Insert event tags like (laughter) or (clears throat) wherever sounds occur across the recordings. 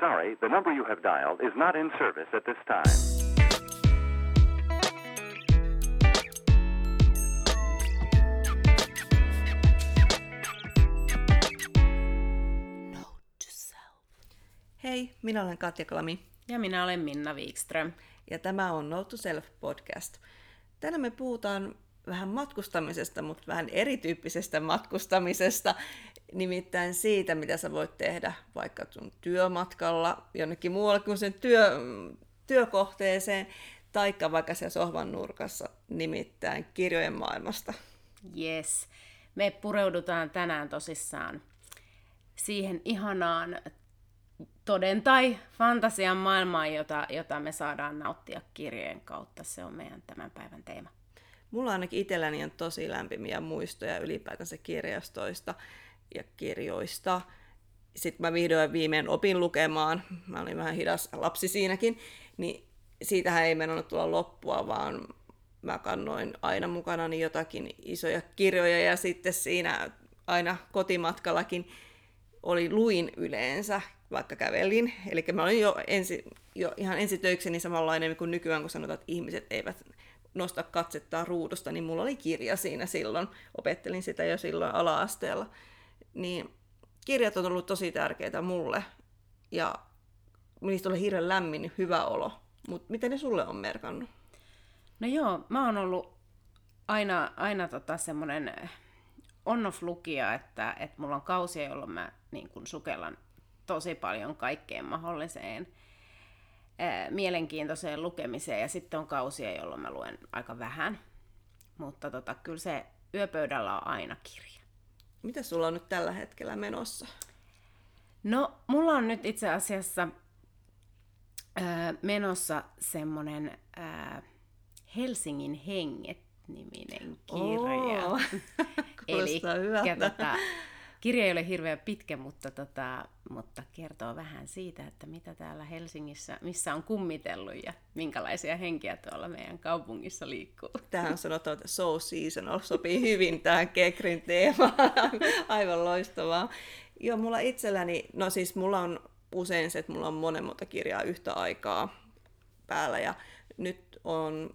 sorry, the number you have dialed is not in service at this time. Hei, minä olen Katja Klami Ja minä olen Minna Wikström. ja tämä on Note to Self podcast. Tänään me puhutaan vähän matkustamisesta, mutta vähän erityyppisestä matkustamisesta, nimittäin siitä, mitä sä voit tehdä vaikka sun työmatkalla jonnekin muualle kuin sen työ, työkohteeseen, taikka vaikka siellä sohvan nurkassa, nimittäin kirjojen maailmasta. Yes. Me pureudutaan tänään tosissaan siihen ihanaan toden tai fantasian maailmaan, jota, jota me saadaan nauttia kirjojen kautta. Se on meidän tämän päivän teema. Mulla ainakin itselläni on tosi lämpimiä muistoja ylipäätänsä kirjastoista ja kirjoista. Sitten mä vihdoin viimein opin lukemaan, mä olin vähän hidas lapsi siinäkin, niin siitähän ei mennyt tulla loppua, vaan mä kannoin aina mukanani jotakin isoja kirjoja ja sitten siinä aina kotimatkallakin oli luin yleensä, vaikka kävelin. Eli mä olin jo, ensi, jo ihan ensitöikseni samanlainen kuin nykyään, kun sanotaan, että ihmiset eivät nosta katsetta ruudusta, niin mulla oli kirja siinä silloin. Opettelin sitä jo silloin ala-asteella. Niin kirjat on ollut tosi tärkeitä mulle. Ja niistä oli hirveän lämmin, hyvä olo. Mutta miten ne sulle on merkannut? No joo, mä oon ollut aina, aina tota semmoinen on-off-lukija, että, että mulla on kausia, jolloin mä niin kun sukellan tosi paljon kaikkeen mahdolliseen ää, mielenkiintoiseen lukemiseen, ja sitten on kausia, jolloin mä luen aika vähän. Mutta tota, kyllä se yöpöydällä on aina kirja. Mitä sulla on nyt tällä hetkellä menossa? No, mulla on nyt itse asiassa ää, menossa semmonen ää, Helsingin henget-niminen kirja. Oo, (laughs) kuulostaa hyvältä. tota, kirja ei ole hirveän pitkä, mutta, tota, mutta kertoo vähän siitä, että mitä täällä Helsingissä, missä on kummitellut ja minkälaisia henkiä tuolla meidän kaupungissa liikkuu. Tähän sanotaan, että so seasonal sopii hyvin tähän Kekrin teemaan. (laughs) Aivan loistavaa. Joo, mulla itselläni, no siis mulla on usein se, että mulla on monen monta kirjaa yhtä aikaa päällä ja nyt on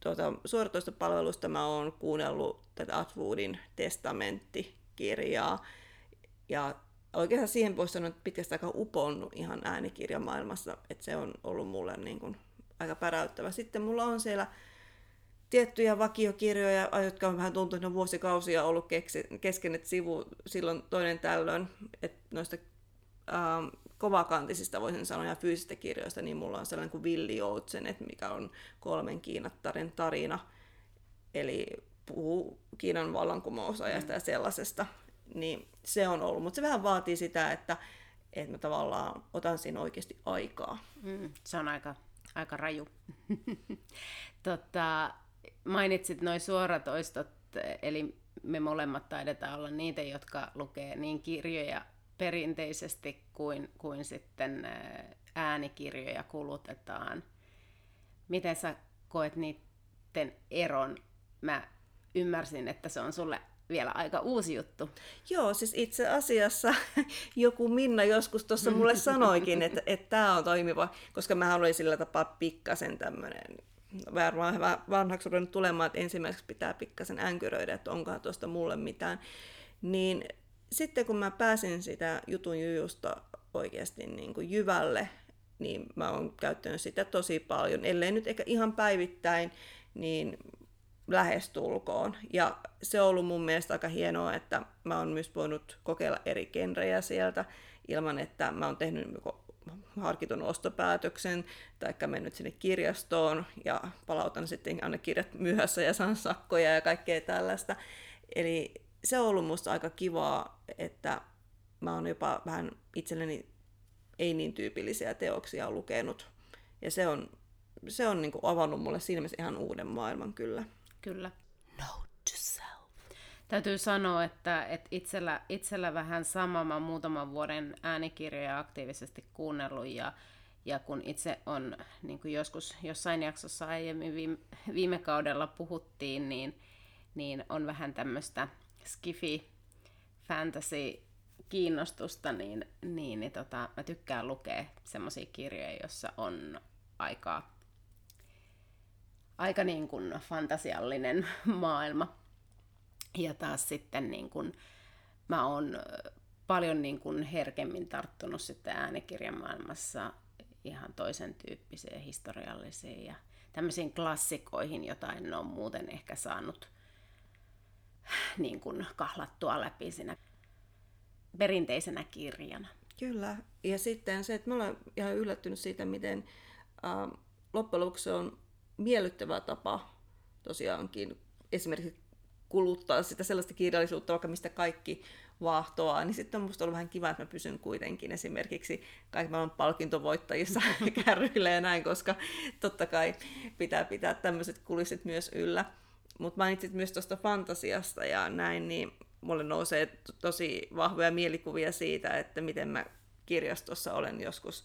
tuota, suoratoistopalvelusta mä oon kuunnellut tätä Atwoodin testamenttikirjaa ja oikeastaan siihen voisi sanoa, että pitkästä aikaa uponnut ihan äänikirjamaailmassa, että se on ollut mulle niin kuin aika päräyttävä. Sitten mulla on siellä tiettyjä vakiokirjoja, jotka on vähän tuntunut, että ne vuosikausia ollut kesken, että sivu silloin toinen tällöin, että noista ähm, kovakantisista voisin sanoa ja fyysistä kirjoista, niin mulla on sellainen kuin Villi Joutsenet, mikä on kolmen kiinattaren tarina, eli puhuu Kiinan vallankumousajasta ja sellaisesta, niin se on ollut, mutta se vähän vaatii sitä, että, että mä tavallaan otan siinä oikeasti aikaa. Mm, se on aika, aika raju. (laughs) tota, mainitsit noin suoratoistot, eli me molemmat taidetaan olla niitä, jotka lukee niin kirjoja perinteisesti kuin, kuin sitten äänikirjoja kulutetaan. Miten sä koet niiden eron? Mä ymmärsin, että se on sulle vielä aika uusi juttu. Joo, siis itse asiassa (laughs) joku Minna joskus tuossa mulle (laughs) sanoikin, että, että tämä on toimiva, koska mä olin sillä tapaa pikkasen tämmöinen varmaan vanhaksi ruvennut tulemaan, että ensimmäiseksi pitää pikkasen änkyröidä, että onkohan tuosta mulle mitään. Niin sitten kun mä pääsin sitä jutun jujusta oikeasti niin kuin jyvälle, niin mä oon käyttänyt sitä tosi paljon, ellei nyt ehkä ihan päivittäin, niin lähestulkoon. Ja se on ollut mun mielestä aika hienoa, että mä oon myös voinut kokeilla eri genrejä sieltä ilman, että mä oon tehnyt harkitun ostopäätöksen, tai mennyt sinne kirjastoon ja palautan sitten aina kirjat myöhässä ja saan sakkoja ja kaikkea tällaista. Eli se on ollut musta aika kivaa, että mä oon jopa vähän itselleni ei niin tyypillisiä teoksia lukenut. Ja se on, se on niin avannut mulle siinä mielessä ihan uuden maailman kyllä. Kyllä. Note to self. Täytyy sanoa, että, että itsellä, itsellä vähän sama. Mä muutaman vuoden äänikirjoja aktiivisesti kuunnellut ja, ja kun itse on niin kuin joskus jossain jaksossa aiemmin viime, viime kaudella puhuttiin, niin, niin on vähän tämmöistä skifi fantasy kiinnostusta, niin, niin, niin tota, mä tykkään lukea semmoisia kirjoja, joissa on aika, aika niin kuin fantasiallinen (laughs) maailma. Ja taas sitten niin kuin, mä oon paljon niin kuin herkemmin tarttunut sitten äänikirjamaailmassa ihan toisen tyyppiseen historiallisiin ja tämmöisiin klassikoihin, jota en ole muuten ehkä saanut (sighs) niin kuin kahlattua läpi siinä perinteisenä kirjana. Kyllä. Ja sitten se, että mä olen ihan yllättynyt siitä, miten äh, loppujen lopuksi on miellyttävä tapa tosiaankin esimerkiksi kuluttaa sitä sellaista kirjallisuutta, vaikka mistä kaikki vaahtoa, niin sitten on musta ollut vähän kiva, että mä pysyn kuitenkin esimerkiksi kaikki maailman palkintovoittajissa (laughs) kärryillä ja näin, koska totta kai pitää pitää tämmöiset kulissit myös yllä. Mutta mainitsit myös tuosta fantasiasta ja näin, niin mulle nousee tosi vahvoja mielikuvia siitä, että miten mä kirjastossa olen joskus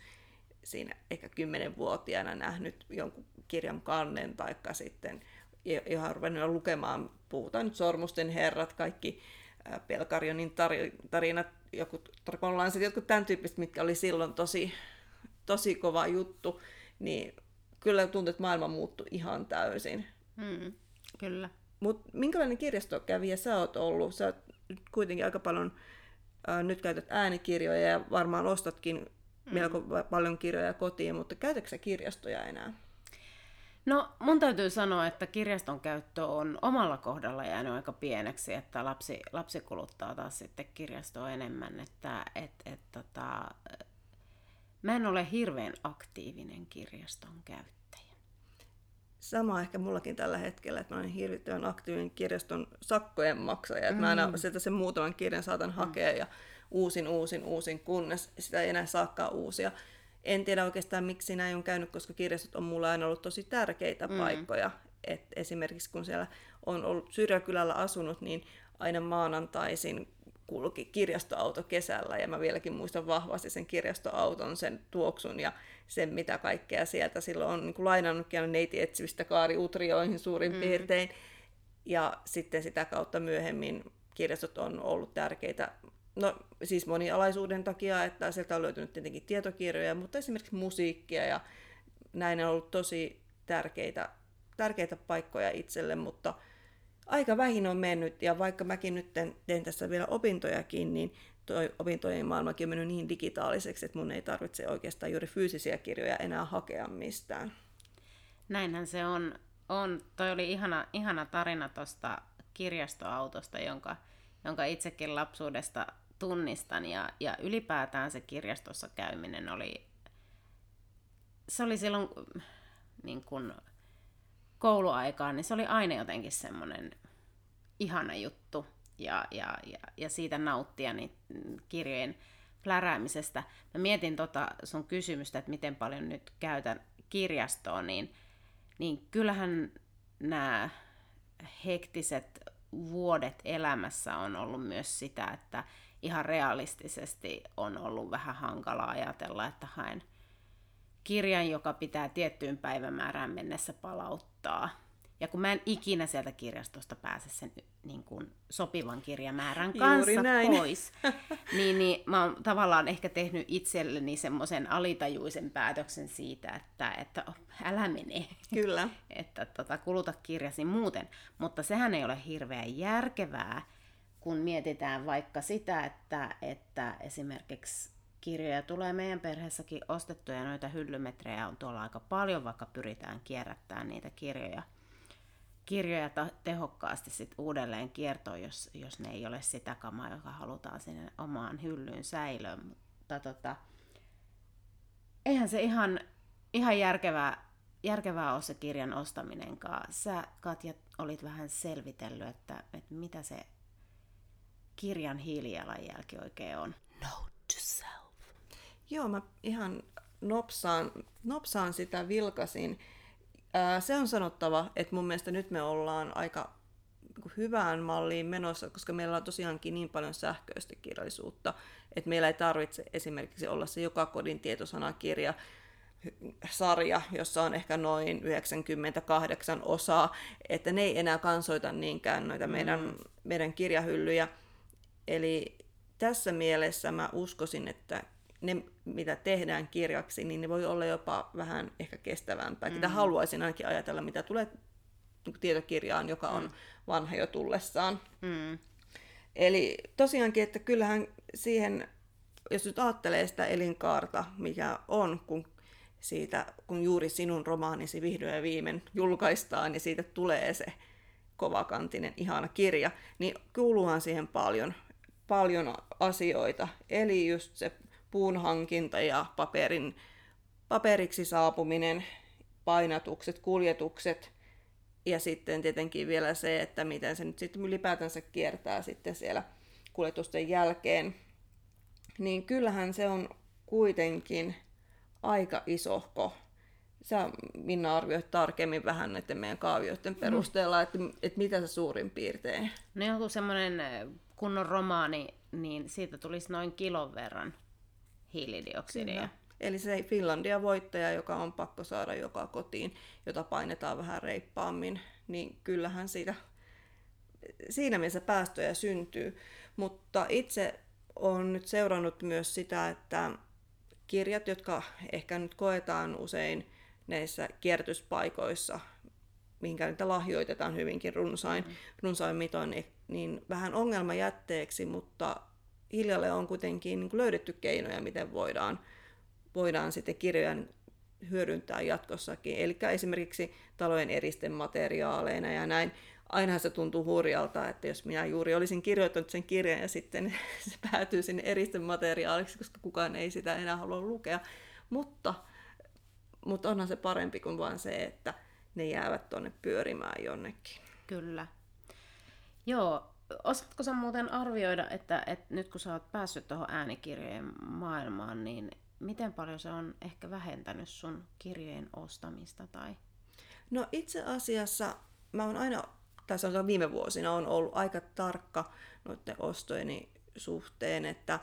siinä ehkä kymmenenvuotiaana nähnyt jonkun kirjan kannen, taikka sitten ihan ruvennut lukemaan, puhutaan nyt Sormusten herrat, kaikki Pelkarionin tarinat, joku Dragonlansit, jotkut tämän tyyppiset, mitkä oli silloin tosi, tosi kova juttu, niin kyllä tuntuu, että maailma muuttui ihan täysin. Mm, kyllä. Mutta minkälainen kirjastokävijä sä oot ollut? Sä oot kuitenkin aika paljon, äh, nyt käytät äänikirjoja ja varmaan ostatkin mm. melko paljon kirjoja kotiin, mutta käytätkö sä kirjastoja enää? No mun täytyy sanoa, että kirjaston käyttö on omalla kohdalla jäänyt aika pieneksi, että lapsi, lapsi kuluttaa taas sitten kirjastoa enemmän, että et, et, tota, mä en ole hirveän aktiivinen kirjaston käyttäjä. Sama ehkä mullakin tällä hetkellä, että mä olen hirvittävän aktiivinen kirjaston sakkojen maksaja, että mä aina mm. sieltä sen muutaman kirjan saatan mm. hakea ja uusin, uusin, uusin, kunnes sitä ei enää saakaan uusia en tiedä oikeastaan miksi näin on käynyt, koska kirjastot on mulle aina ollut tosi tärkeitä mm. paikkoja. Et esimerkiksi kun siellä on ollut Syrjäkylällä asunut, niin aina maanantaisin kulki kirjastoauto kesällä ja mä vieläkin muistan vahvasti sen kirjastoauton, sen tuoksun ja sen mitä kaikkea sieltä silloin on niin lainannutkin neiti etsivistä kaariutrioihin suurin mm. piirtein. Ja sitten sitä kautta myöhemmin kirjastot on ollut tärkeitä No siis monialaisuuden takia, että sieltä on löytynyt tietenkin tietokirjoja, mutta esimerkiksi musiikkia ja näin on ollut tosi tärkeitä, tärkeitä paikkoja itselle, mutta aika vähin on mennyt ja vaikka mäkin nyt teen tässä vielä opintojakin, niin toi opintojen maailmakin on mennyt niin digitaaliseksi, että mun ei tarvitse oikeastaan juuri fyysisiä kirjoja enää hakea mistään. Näinhän se on. on. Toi oli ihana, ihana tarina tuosta kirjastoautosta, jonka, jonka itsekin lapsuudesta tunnistan ja, ja ylipäätään se kirjastossa käyminen oli, se oli silloin niin kuin kouluaikaan, niin se oli aina jotenkin semmoinen ihana juttu ja, ja, ja, ja siitä nauttia niin kirjojen pläräämisestä. Mä mietin tota sun kysymystä, että miten paljon nyt käytän kirjastoa, niin, niin kyllähän nämä hektiset vuodet elämässä on ollut myös sitä, että ihan realistisesti on ollut vähän hankala ajatella, että haen kirjan, joka pitää tiettyyn päivämäärään mennessä palauttaa. Ja kun mä en ikinä sieltä kirjastosta pääse sen niin kuin sopivan kirjamäärän kanssa pois, niin, niin mä oon tavallaan ehkä tehnyt itselleni semmoisen alitajuisen päätöksen siitä, että, että oh, älä mene. Kyllä. (laughs) että tota, kuluta kirjasi muuten. Mutta sehän ei ole hirveän järkevää, kun mietitään vaikka sitä, että, että esimerkiksi kirjoja tulee meidän perheessäkin ostettuja, noita hyllymetrejä on tuolla aika paljon, vaikka pyritään kierrättämään niitä kirjoja, kirjoja tehokkaasti sit uudelleen kiertoon, jos, jos ne ei ole sitä kamaa, joka halutaan sinne omaan hyllyyn säilöön. Mutta tota, eihän se ihan, ihan järkevää, järkevää ole se kirjan ostaminenkaan. Sä, Katja, olit vähän selvitellyt, että, että mitä se kirjan hiilijalanjälki oikein on? Note to self. Joo, mä ihan nopsaan, nopsaan sitä vilkasin. se on sanottava, että mun mielestä nyt me ollaan aika niinku hyvään malliin menossa, koska meillä on tosiaankin niin paljon sähköistä kirjallisuutta, että meillä ei tarvitse esimerkiksi olla se joka kodin tietosanakirja, sarja, jossa on ehkä noin 98 osaa, että ne ei enää kansoita niinkään noita meidän, mm. meidän kirjahyllyjä, Eli tässä mielessä mä uskoisin, että ne, mitä tehdään kirjaksi, niin ne voi olla jopa vähän ehkä kestävämpää. Mm. Mitä haluaisin ainakin ajatella, mitä tulee niin tietokirjaan, joka on mm. vanha jo tullessaan. Mm. Eli tosiaankin, että kyllähän siihen, jos nyt ajattelee sitä elinkaarta, mikä on, kun siitä, kun juuri sinun romaanisi vihdoin ja viimein julkaistaan ja siitä tulee se kovakantinen, ihana kirja, niin kuuluuhan siihen paljon, paljon asioita. Eli just se puun hankinta ja paperin, paperiksi saapuminen, painatukset, kuljetukset ja sitten tietenkin vielä se, että miten se nyt sitten ylipäätänsä kiertää sitten siellä kuljetusten jälkeen. Niin kyllähän se on kuitenkin aika isohko. Sä Minna arvioit tarkemmin vähän näiden meidän kaavioiden mm. perusteella, että, että mitä se suurin piirtein? No joku semmoinen kunnon romaani, niin siitä tulisi noin kilon verran hiilidioksidia. Kyllä. Eli se Finlandia voittaja, joka on pakko saada joka kotiin, jota painetaan vähän reippaammin, niin kyllähän siitä, siinä mielessä päästöjä syntyy. Mutta itse olen nyt seurannut myös sitä, että kirjat, jotka ehkä nyt koetaan usein näissä kierrätyspaikoissa, minkä niitä lahjoitetaan hyvinkin runsain, mm. runsain mitoin, niin vähän ongelmajätteeksi, mutta hiljalle on kuitenkin niin löydetty keinoja, miten voidaan, voidaan sitten kirjoja hyödyntää jatkossakin. Eli esimerkiksi talojen eristemateriaaleina ja näin. Ainahan se tuntuu hurjalta, että jos minä juuri olisin kirjoittanut sen kirjan ja sitten (laughs) se päätyy sinne eristemateriaaliksi, koska kukaan ei sitä enää halua lukea. Mutta, mutta onhan se parempi kuin vain se, että ne jäävät tuonne pyörimään jonnekin. Kyllä. Joo, osaatko sä muuten arvioida, että, että nyt kun sä oot päässyt tuohon äänikirjojen maailmaan, niin miten paljon se on ehkä vähentänyt sun kirjojen ostamista? Tai... No itse asiassa mä oon aina, tai sanotaan viime vuosina, on ollut aika tarkka noiden ostojeni suhteen, että,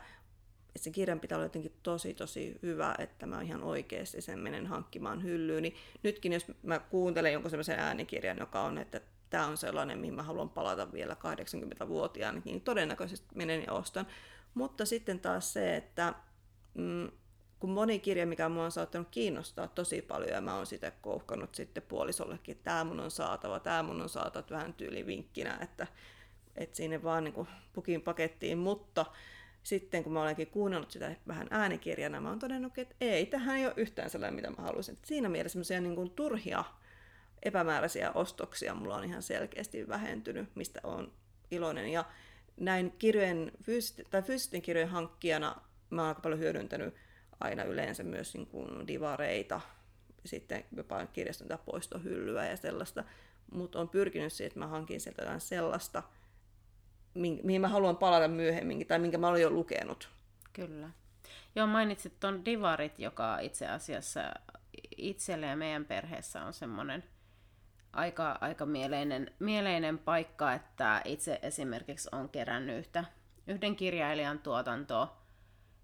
että se kirjan pitää olla jotenkin tosi tosi hyvä, että mä ihan oikeasti sen menen hankkimaan hyllyyn. Niin nytkin jos mä kuuntelen jonkun sellaisen äänikirjan, joka on, että tämä on sellainen, mihin mä haluan palata vielä 80-vuotiaana, niin todennäköisesti menen ja ostan. Mutta sitten taas se, että mm, kun moni kirja, mikä mua on saattanut kiinnostaa tosi paljon, ja mä oon sitä kouhkanut sitten puolisollekin, että tämä mun on saatava, tämä mun on saatava vähän tyyli vinkkinä, että, että sinne vaan niin kuin pukin pakettiin, mutta sitten kun mä olenkin kuunnellut sitä vähän äänikirjana, mä oon todennut, että ei, tähän ei ole yhtään sellainen, mitä mä haluaisin. Siinä mielessä semmoisia niin turhia epämääräisiä ostoksia mulla on ihan selkeästi vähentynyt, mistä on iloinen. Ja näin kirjojen, tai fyysisten kirjojen hankkijana mä oon aika paljon hyödyntänyt aina yleensä myös niin kuin divareita, sitten jopa kirjaston tai poistohyllyä ja sellaista, mutta on pyrkinyt siihen, että mä hankin sieltä jotain sellaista, mihin mä haluan palata myöhemminkin, tai minkä mä olen jo lukenut. Kyllä. Joo, mainitsit tuon divarit, joka itse asiassa itselle ja meidän perheessä on semmoinen aika, aika mieleinen, mieleinen paikka, että itse esimerkiksi on kerännyt yhtä, yhden kirjailijan tuotantoa,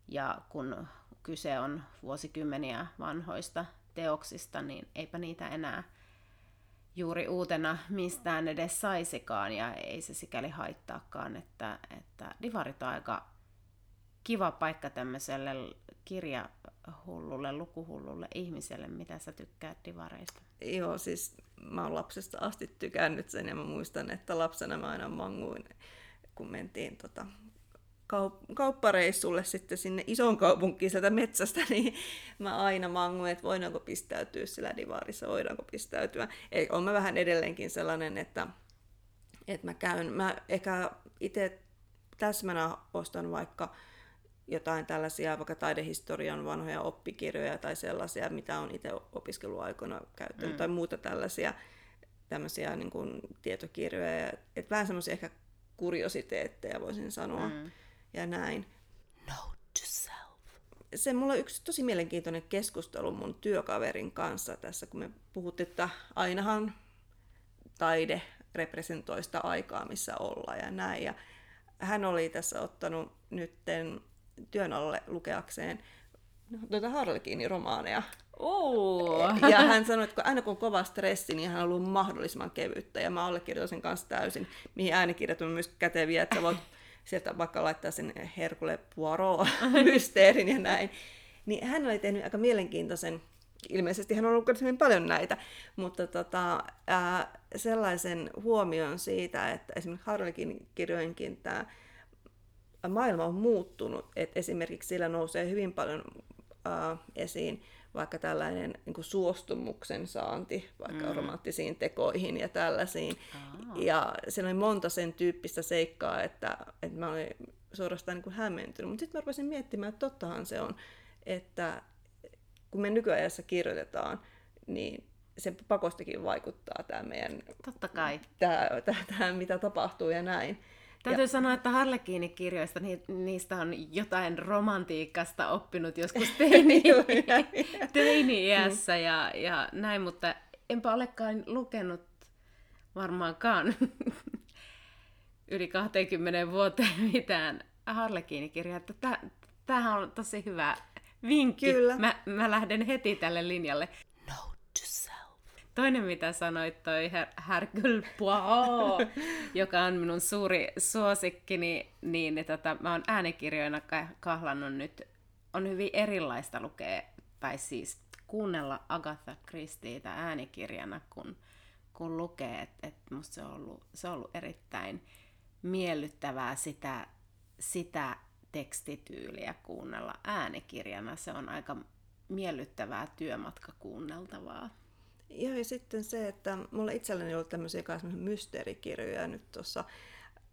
ja kun kyse on vuosikymmeniä vanhoista teoksista, niin eipä niitä enää juuri uutena mistään edes saisikaan, ja ei se sikäli haittaakaan, että, että divarit on aika kiva paikka tämmöiselle kirjahullulle, lukuhullulle ihmiselle, mitä sä tykkäät divareista? Joo, siis mä oon lapsesta asti tykännyt sen ja mä muistan, että lapsena mä aina manguin, kun mentiin tota, kaup- kauppareissulle sitten sinne isoon kaupunkiin sieltä metsästä, (laughs) niin mä aina manguin, että voidaanko pistäytyä sillä divarissa, voidaanko pistäytyä. Ei, on mä vähän edelleenkin sellainen, että, että mä käyn, mä ehkä itse täsmänä ostan vaikka jotain tällaisia vaikka taidehistorian vanhoja oppikirjoja tai sellaisia, mitä on itse opiskeluaikoina käyttänyt, mm. tai muuta tällaisia tämmöisiä niin kuin, tietokirjoja. Et vähän semmoisia ehkä kuriositeetteja voisin sanoa mm. Ja näin. Note to self. Se mulla on yksi tosi mielenkiintoinen keskustelu mun työkaverin kanssa tässä, kun me puhuttiin, että ainahan taide representoi sitä aikaa, missä ollaan ja näin. Ja hän oli tässä ottanut nytten työn alle lukeakseen tuota Harlekiinin romaaneja. Uh. Ja hän sanoi, että aina kun on kova stressi, niin hän on ollut mahdollisimman kevyttä. Ja mä allekirjoitan sen kanssa täysin, mihin äänikirjat on myös käteviä, että sä voit sieltä vaikka laittaa sen Herkule Poirot-mysteerin (laughs) ja näin, niin hän oli tehnyt aika mielenkiintoisen, ilmeisesti hän on ollut hyvin paljon näitä, mutta tota, ää, sellaisen huomion siitä, että esimerkiksi Harlekin kirjojenkin tämä maailma on muuttunut, että esimerkiksi sillä nousee hyvin paljon ää, esiin vaikka tällainen niin kuin suostumuksen saanti vaikka mm. romanttisiin tekoihin ja tällaisiin. Aa. Ja siinä oli monta sen tyyppistä seikkaa, että, että mä olin suorastaan niin kuin hämmentynyt. Mutta sitten mä rupesin miettimään, että tottahan se on, että kun me nykyajassa kirjoitetaan, niin se pakostikin vaikuttaa tämä meidän... Totta kai. Tämä, tämä, tämä, mitä tapahtuu ja näin. Täytyy ja... sanoa, että Harlekiini-kirjoista niistä on jotain romantiikasta oppinut joskus (laughs) teini, teini-iässä ja, ja näin, mutta enpä olekaan lukenut varmaankaan (laughs) yli 20 vuoteen mitään Harlekiini-kirjaa. Tämähän on tosi hyvä vinkki. Kyllä. Mä, mä lähden heti tälle linjalle. Toinen, mitä sanoit, toi Hercule Poirot, (laughs) joka on minun suuri suosikkini, niin, niin tota, mä oon äänikirjoina kahlannut nyt. On hyvin erilaista lukea, tai siis kuunnella Agatha Christieitä äänikirjana, kun, kun lukee. Et, et musta se on, ollut, se on ollut erittäin miellyttävää sitä, sitä tekstityyliä kuunnella äänikirjana. Se on aika miellyttävää työmatka kuunneltavaa. Joo, ja sitten se, että mulla itselläni on ollut tämmöisiä mysteerikirjoja nyt tuossa.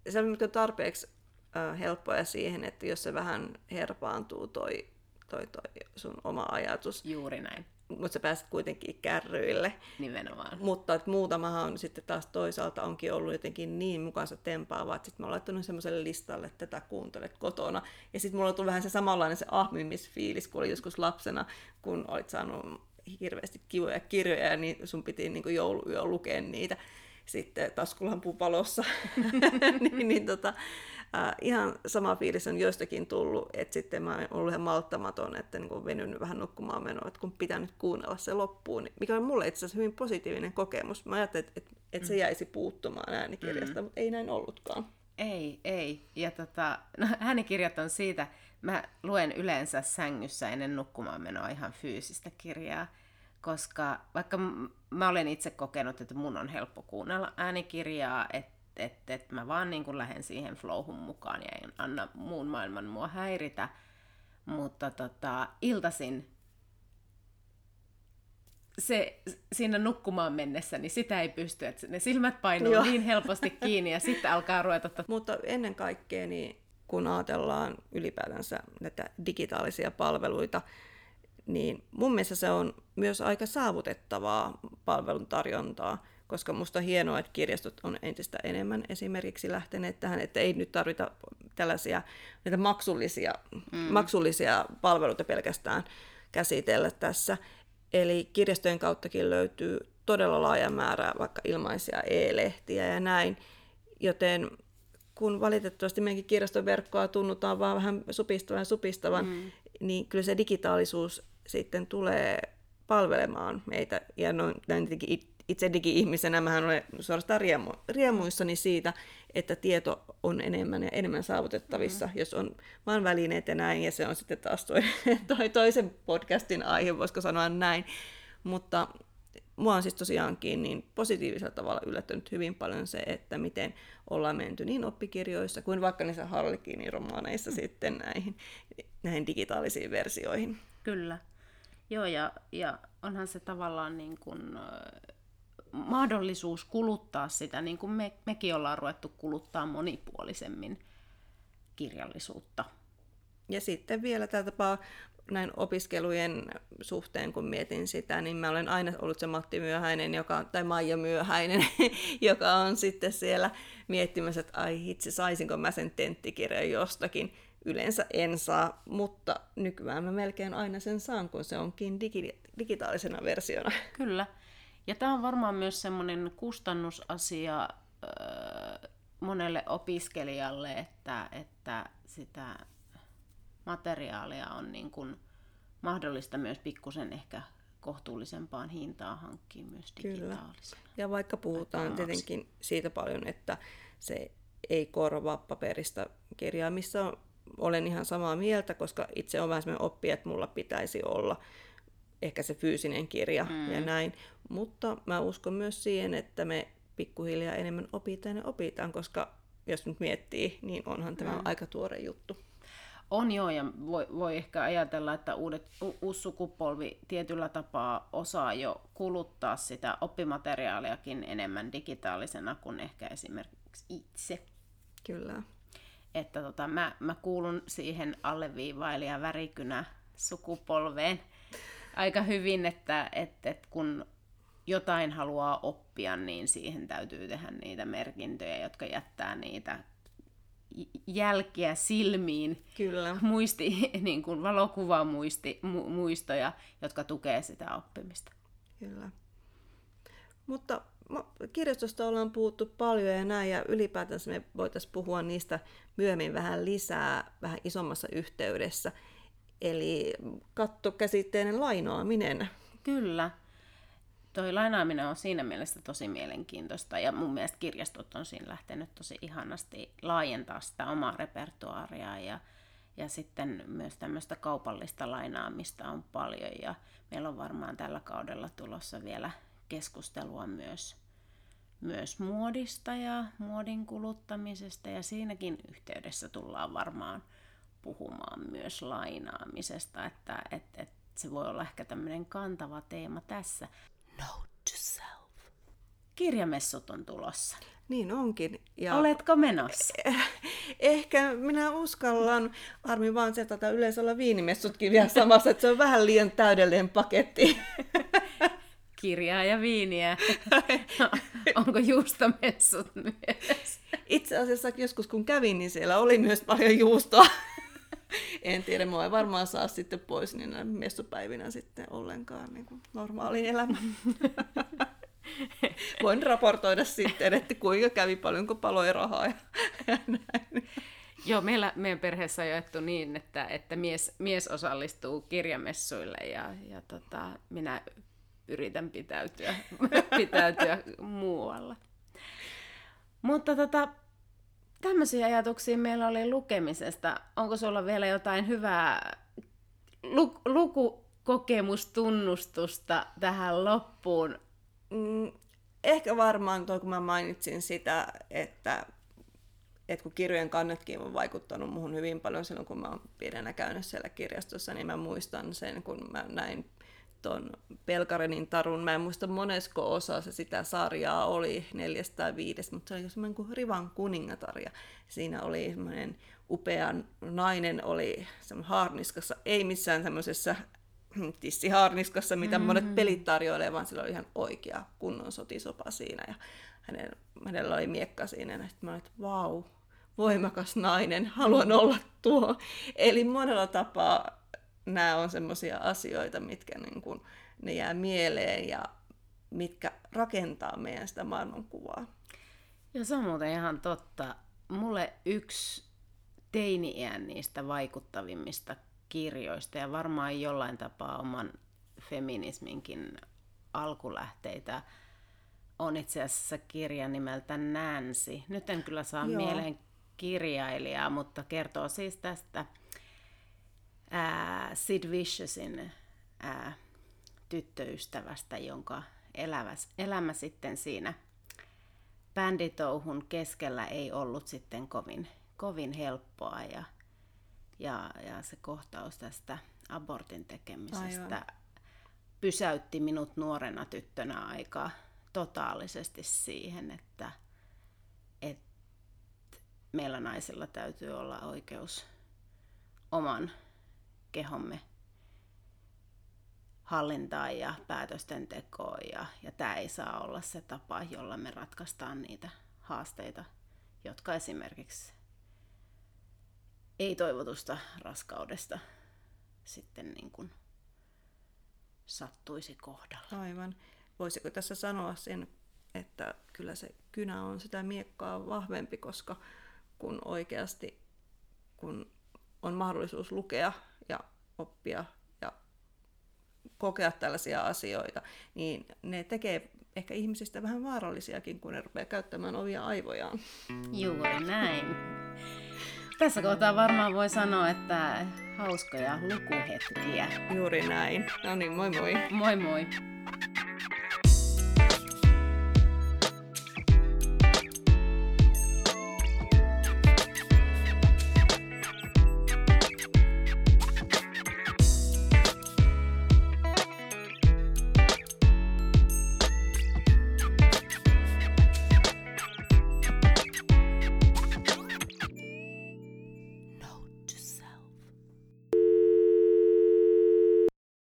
Se on tarpeeksi äh, helppoja siihen, että jos se vähän herpaantuu toi, toi, toi sun oma ajatus. Juuri näin. Mutta sä pääset kuitenkin kärryille. Nimenomaan. Mutta että muutamahan on sitten taas toisaalta onkin ollut jotenkin niin mukansa tempaava, että sitten mä oon laittanut semmoiselle listalle, että tätä kuuntelet kotona. Ja sitten mulla on tullut vähän se samanlainen se ahmimisfiilis, kun oli joskus lapsena, kun olit saanut hirveästi kivoja kirjoja, niin sun piti niin jouluyö lukea niitä sitten taskulampun palossa. (laughs) niin, niin tota, äh, ihan sama fiilis on joistakin tullut, että sitten mä oon ollut ihan malttamaton, että niin venynyt vähän nukkumaan menoa, että kun pitää nyt kuunnella se loppuun, niin mikä on mulle itse asiassa hyvin positiivinen kokemus. Mä ajattelin, että, että, että se mm. jäisi puuttumaan äänikirjasta, mm. mutta ei näin ollutkaan. Ei, ei. Ja tota, no, äänikirjat on siitä, mä luen yleensä sängyssä ennen nukkumaan menoa ihan fyysistä kirjaa, koska vaikka mä olen itse kokenut, että mun on helppo kuunnella äänikirjaa, että et, et mä vaan niin kuin lähden siihen flowhun mukaan ja en anna muun maailman mua häiritä, mutta tota, iltasin se, siinä nukkumaan mennessä, niin sitä ei pysty, että ne silmät painuu Joo. niin helposti kiinni ja sitten alkaa ruveta... Mutta ennen kaikkea, niin kun ajatellaan ylipäätänsä näitä digitaalisia palveluita, niin mun mielestä se on myös aika saavutettavaa palveluntarjontaa, koska musta on hienoa, että kirjastot on entistä enemmän esimerkiksi lähteneet tähän, että ei nyt tarvita tällaisia näitä maksullisia, mm. maksullisia palveluita pelkästään käsitellä tässä. Eli kirjastojen kauttakin löytyy todella laaja määrä vaikka ilmaisia e-lehtiä ja näin, joten kun valitettavasti meidänkin kirjastoverkkoa tunnutaan vaan vähän supistavan ja supistavan, mm. niin kyllä se digitaalisuus sitten tulee palvelemaan meitä. Ja no, näin itse digi-ihmisenä mä olen suorastaan riemu, riemuissani siitä, että tieto on enemmän ja enemmän saavutettavissa, mm-hmm. jos on vaan välineet ja näin, ja se on sitten taas toi, (laughs) toi toisen podcastin aihe, voisiko sanoa näin. Mutta mua on siis tosiaankin niin positiivisella tavalla yllättänyt hyvin paljon se, että miten ollaan menty niin oppikirjoissa kuin vaikka niissä Harlekiinin romaaneissa mm. sitten näihin, näihin digitaalisiin versioihin. Kyllä. Joo, ja, ja onhan se tavallaan niin kuin, mahdollisuus kuluttaa sitä, niin kuin me, mekin ollaan ruvettu kuluttaa monipuolisemmin kirjallisuutta. Ja sitten vielä tällä tapaa näin opiskelujen suhteen, kun mietin sitä, niin mä olen aina ollut se Matti Myöhäinen, joka, tai Maija Myöhäinen, (laughs) joka on sitten siellä miettimässä, että ai hitsi, saisinko mä sen tenttikirjan jostakin. Yleensä en saa, mutta nykyään mä melkein aina sen saan, kun se onkin digi- digitaalisena versiona. Kyllä. Ja tämä on varmaan myös semmoinen kustannusasia öö, monelle opiskelijalle, että, että sitä materiaalia on niin kuin mahdollista myös pikkusen ehkä kohtuullisempaan hintaan hankkia myös digitaalisena. Kyllä. Ja vaikka puhutaan tietenkin siitä paljon, että se ei korvaa paperista kirjaa, missä olen ihan samaa mieltä, koska itse on vähän sellainen oppi, että mulla pitäisi olla ehkä se fyysinen kirja mm. ja näin. Mutta mä uskon myös siihen, että me pikkuhiljaa enemmän opitaan ja opitaan, koska jos nyt miettii, niin onhan tämä mm. aika tuore juttu. On joo, ja voi, voi ehkä ajatella, että uudet, u, uusi sukupolvi tietyllä tapaa osaa jo kuluttaa sitä oppimateriaaliakin enemmän digitaalisena kuin ehkä esimerkiksi itse. Kyllä. Että tota, mä, mä kuulun siihen alleviivailija värikynä sukupolveen aika hyvin, että et, et kun jotain haluaa oppia, niin siihen täytyy tehdä niitä merkintöjä, jotka jättää niitä jälkiä silmiin, Kyllä. muisti, (laughs) niin kuin valokuvamuisti, mu, muistoja, jotka tukee sitä oppimista. Kyllä. Mutta kirjastosta ollaan puhuttu paljon ja näin, ja ylipäätänsä me voitaisiin puhua niistä myöhemmin vähän lisää, vähän isommassa yhteydessä. Eli kattokäsitteinen lainaaminen. Kyllä toi lainaaminen on siinä mielessä tosi mielenkiintoista ja mun mielestä kirjastot on siinä lähtenyt tosi ihanasti laajentaa sitä omaa repertuaaria ja, ja sitten myös tämmöistä kaupallista lainaamista on paljon ja meillä on varmaan tällä kaudella tulossa vielä keskustelua myös, myös muodista ja muodin kuluttamisesta ja siinäkin yhteydessä tullaan varmaan puhumaan myös lainaamisesta, että, että, että se voi olla ehkä tämmöinen kantava teema tässä. Note to self. Kirjamessut on tulossa. Niin onkin. Ja Oletko menossa? Ehkä minä uskallan. Armi vaan se, että yleensä olla viinimessutkin vielä samassa, että se on vähän liian täydellinen paketti. (laughs) Kirjaa ja viiniä. (laughs) Onko juustomessut myös? Itse asiassa joskus kun kävin, niin siellä oli myös paljon juustoa. (laughs) en tiedä, mua ei varmaan saa sitten pois niin messupäivinä sitten ollenkaan niin kuin normaalin elämän. (laughs) Voin raportoida sitten, että kuinka kävi, paljonko paloi rahaa ja, ja näin. Joo, meillä, meidän perheessä on jaettu niin, että, että mies, mies osallistuu kirjamessuille ja, ja tota, minä yritän pitäytyä, (laughs) pitäytyä muualla. Mutta tota, tämmöisiä ajatuksia meillä oli lukemisesta. Onko sulla vielä jotain hyvää lu- lukukokemustunnustusta tähän loppuun? Mm, ehkä varmaan tuo, kun mä mainitsin sitä, että, että kun kirjojen kannetkin on vaikuttanut muhun hyvin paljon silloin, kun mä oon pienenä käynyt siellä kirjastossa, niin mä muistan sen, kun mä näin tuon Pelkarenin tarun. Mä en muista monesko osa se sitä sarjaa oli, neljäs tai viides, mutta se oli semmoinen kuin Rivan kuningatar. Ja siinä oli semmoinen upea nainen, oli haarniskassa, ei missään semmoisessa (clears throat) tissihaarniskassa, mitä mm-hmm. monet pelit tarjoilee, vaan sillä oli ihan oikea kunnon sotisopa siinä. Ja hänen, hänellä oli miekka siinä, ja sitten mä olin, että vau, voimakas nainen, haluan olla tuo. Eli monella tapaa nämä on semmoisia asioita, mitkä niin kuin, ne jää mieleen ja mitkä rakentaa meidän sitä maailmankuvaa. Ja se on muuten ihan totta. Mulle yksi teini-iän niistä vaikuttavimmista kirjoista ja varmaan jollain tapaa oman feminisminkin alkulähteitä on itse asiassa kirja nimeltä Nancy. Nyt en kyllä saa Joo. mieleen kirjailijaa, mutta kertoo siis tästä ää, Sid Vicious'in ää, tyttöystävästä, jonka eläväs, elämä sitten siinä bänditouhun keskellä ei ollut sitten kovin, kovin helppoa ja, ja, ja se kohtaus tästä abortin tekemisestä Aivan. pysäytti minut nuorena tyttönä aika totaalisesti siihen, että, että meillä naisilla täytyy olla oikeus oman kehomme hallintaan ja päätösten tekoon. Ja, ja tämä ei saa olla se tapa, jolla me ratkaistaan niitä haasteita, jotka esimerkiksi ei-toivotusta raskaudesta sitten niin kuin sattuisi kohdalla. Aivan. Voisiko tässä sanoa sen, että kyllä se kynä on sitä miekkaa vahvempi, koska kun oikeasti kun on mahdollisuus lukea ja oppia ja kokea tällaisia asioita, niin ne tekee ehkä ihmisistä vähän vaarallisiakin, kun ne rupeaa käyttämään ovia aivojaan. Juuri näin. Tässä kohtaa varmaan voi sanoa, että hauskoja lukuhetkiä. Juuri näin. No niin, moi moi. Moi moi!